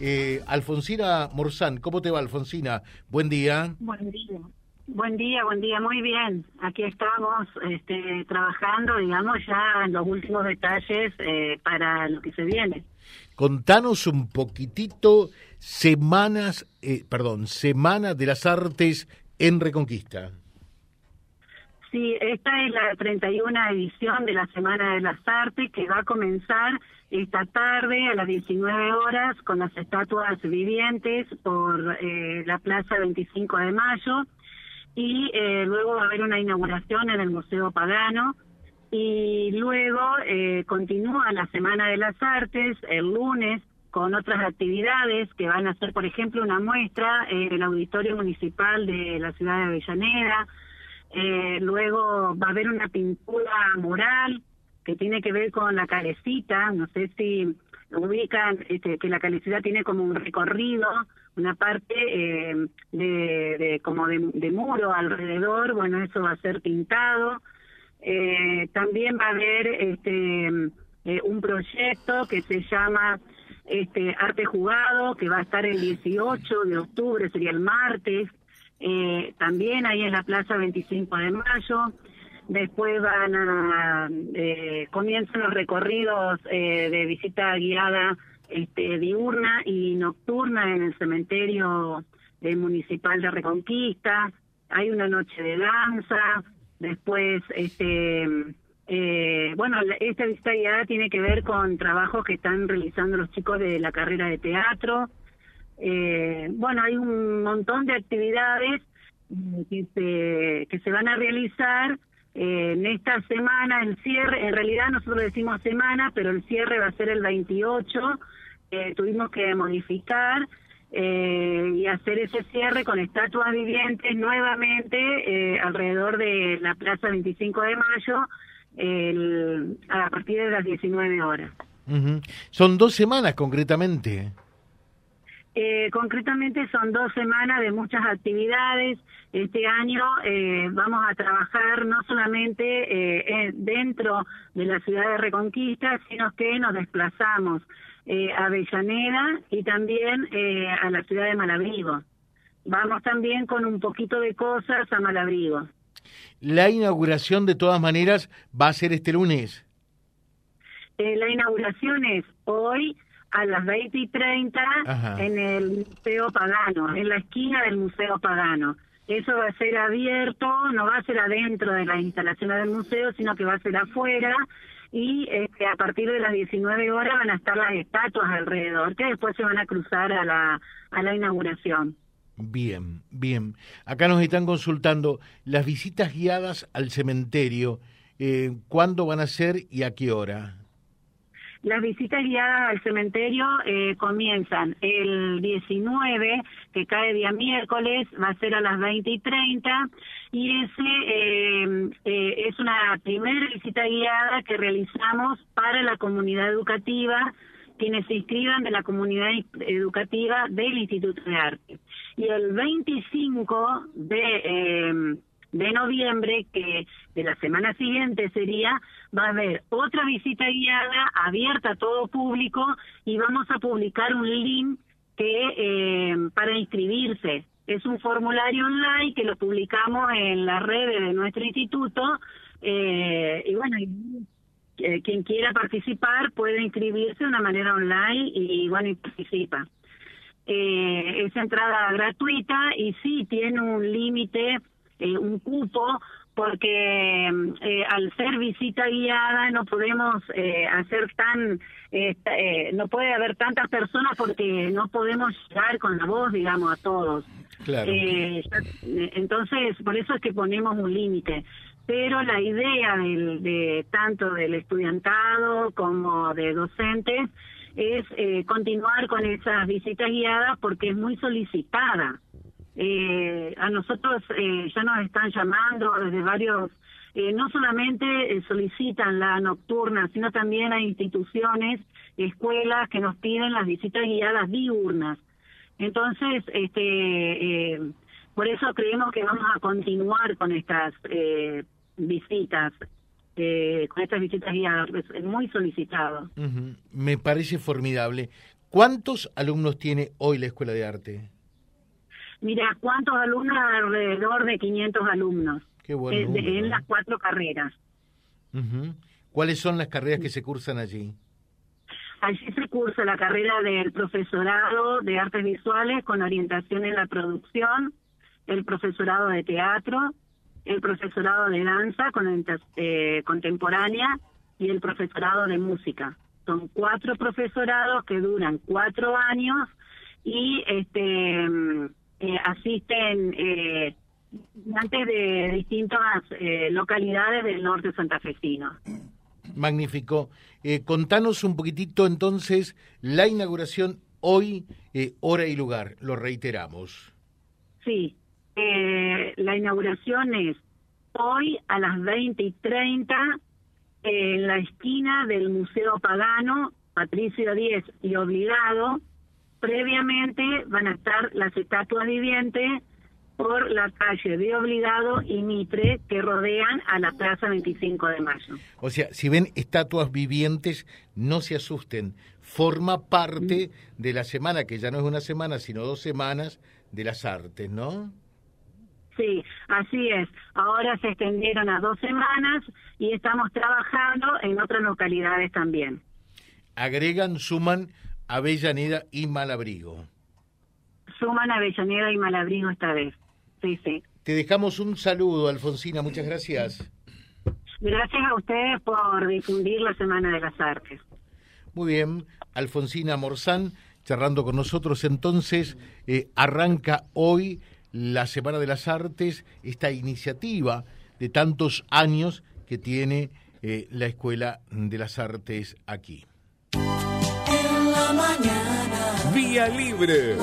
Eh, Alfonsina Morzán, ¿cómo te va Alfonsina? Buen día. Buen día. Buen día, buen día, muy bien. Aquí estamos este, trabajando, digamos, ya en los últimos detalles eh, para lo que se viene. Contanos un poquitito semanas, eh, perdón, Semana de las Artes en Reconquista. Sí, esta es la 31 edición de la Semana de las Artes que va a comenzar esta tarde a las 19 horas con las estatuas vivientes por eh, la Plaza 25 de Mayo. Y eh, luego va a haber una inauguración en el Museo Pagano. Y luego eh, continúa la Semana de las Artes el lunes con otras actividades que van a ser, por ejemplo, una muestra en el Auditorio Municipal de la ciudad de Avellaneda, eh, luego va a haber una pintura mural que tiene que ver con la calecita, no sé si ubican este, que la calecita tiene como un recorrido, una parte eh, de, como de, muro alrededor, bueno, eso va a ser pintado. Eh, también va a haber este eh, un proyecto que se llama este Arte Jugado, que va a estar el 18 de octubre, sería el martes, eh, también ahí en la Plaza 25 de Mayo. Después van a, eh, comienzan los recorridos eh, de visita guiada este, diurna y nocturna en el cementerio municipal de Reconquista. Hay una noche de danza. Después, este, eh, bueno, esta visita guiada tiene que ver con trabajos que están realizando los chicos de la carrera de teatro. Eh, bueno, hay un montón de actividades mm, que se, que se van a realizar eh, en esta semana, el cierre, en realidad nosotros decimos semana, pero el cierre va a ser el 28, eh, tuvimos que modificar eh, y hacer ese cierre con estatuas vivientes nuevamente alrededor de la Plaza 25 de Mayo el, a partir de las 19 horas. Son dos semanas concretamente. Eh, concretamente son dos semanas de muchas actividades. Este año eh, vamos a trabajar no solamente eh, dentro de la ciudad de Reconquista, sino que nos desplazamos a Avellaneda y también a la ciudad de Malabrigo. Vamos también con un poquito de cosas a Malabrigo. La inauguración, de todas maneras, va a ser este lunes. la inauguración es hoy a las 20 y 30 en el Museo Pagano, en la esquina del Museo Pagano. Eso va a ser abierto, no va a ser adentro de las instalaciones del museo, sino que va a ser afuera y este, a partir de las 19 horas van a estar las estatuas alrededor, que después se van a cruzar a la, a la inauguración. Bien, bien. Acá nos están consultando las visitas guiadas al cementerio. Eh, ¿Cuándo van a ser y a qué hora? Las visitas guiadas al cementerio eh, comienzan el 19, que cae día miércoles, va a ser a las 20 y 30, y ese eh, eh, es una primera visita guiada que realizamos para la comunidad educativa quienes se inscriban de la comunidad educativa del Instituto de Arte. Y el 25 de de noviembre, que de la semana siguiente sería, va a haber otra visita guiada abierta a todo público y vamos a publicar un link que eh, para inscribirse. Es un formulario online que lo publicamos en las redes de nuestro instituto eh, y bueno, eh, quien quiera participar puede inscribirse de una manera online y bueno, y participa. Eh, es entrada gratuita y sí tiene un límite eh, un cupo porque eh, al ser visita guiada no podemos eh, hacer tan eh, no puede haber tantas personas porque no podemos llegar con la voz digamos a todos. Claro. entonces por eso es que ponemos un límite. Pero la idea del, de tanto del estudiantado como de docentes es continuar con esas visitas guiadas porque es muy solicitada eh, a nosotros eh, ya nos están llamando desde varios, eh, no solamente eh, solicitan la nocturna, sino también hay instituciones, escuelas que nos piden las visitas guiadas diurnas. Entonces, este, eh, por eso creemos que vamos a continuar con estas eh, visitas con estas visitas guiadas, es muy solicitado. Me parece formidable. ¿Cuántos alumnos tiene hoy la Escuela de Arte? Mira, ¿cuántos alumnos? Alrededor de 500 alumnos. Qué bueno. Eh, en las cuatro carreras. ¿Cuáles son las carreras que se cursan allí? Allí se cursa la carrera del profesorado de artes visuales con orientación en la producción, el profesorado de teatro, el profesorado de danza con, eh, contemporánea y el profesorado de música. Son cuatro profesorados que duran cuatro años y este eh, asisten eh, antes de distintas eh, localidades del norte santafesino. Magnífico. Eh, contanos un poquitito entonces la inauguración hoy, eh, hora y lugar, lo reiteramos. Sí, eh, la inauguración es hoy a las 20 y 30 en la esquina del Museo Pagano, Patricio Díez y Obligado. Previamente van a estar las estatuas vivientes por la calle de Obligado y Mitre que rodean a la Plaza 25 de Mayo. O sea, si ven estatuas vivientes, no se asusten. Forma parte mm. de la semana, que ya no es una semana, sino dos semanas de las artes, ¿no? Sí, así es. Ahora se extendieron a dos semanas y estamos trabajando en otras localidades también. Agregan, suman Avellaneda y Malabrigo. Suman Avellaneda y Malabrigo esta vez. Sí, sí. Te dejamos un saludo, Alfonsina. Muchas gracias. Gracias a ustedes por difundir la Semana de las Artes. Muy bien, Alfonsina Morzán, charlando con nosotros. Entonces, eh, arranca hoy la Semana de las Artes, esta iniciativa de tantos años que tiene eh, la Escuela de las Artes aquí mañana. Vía libre.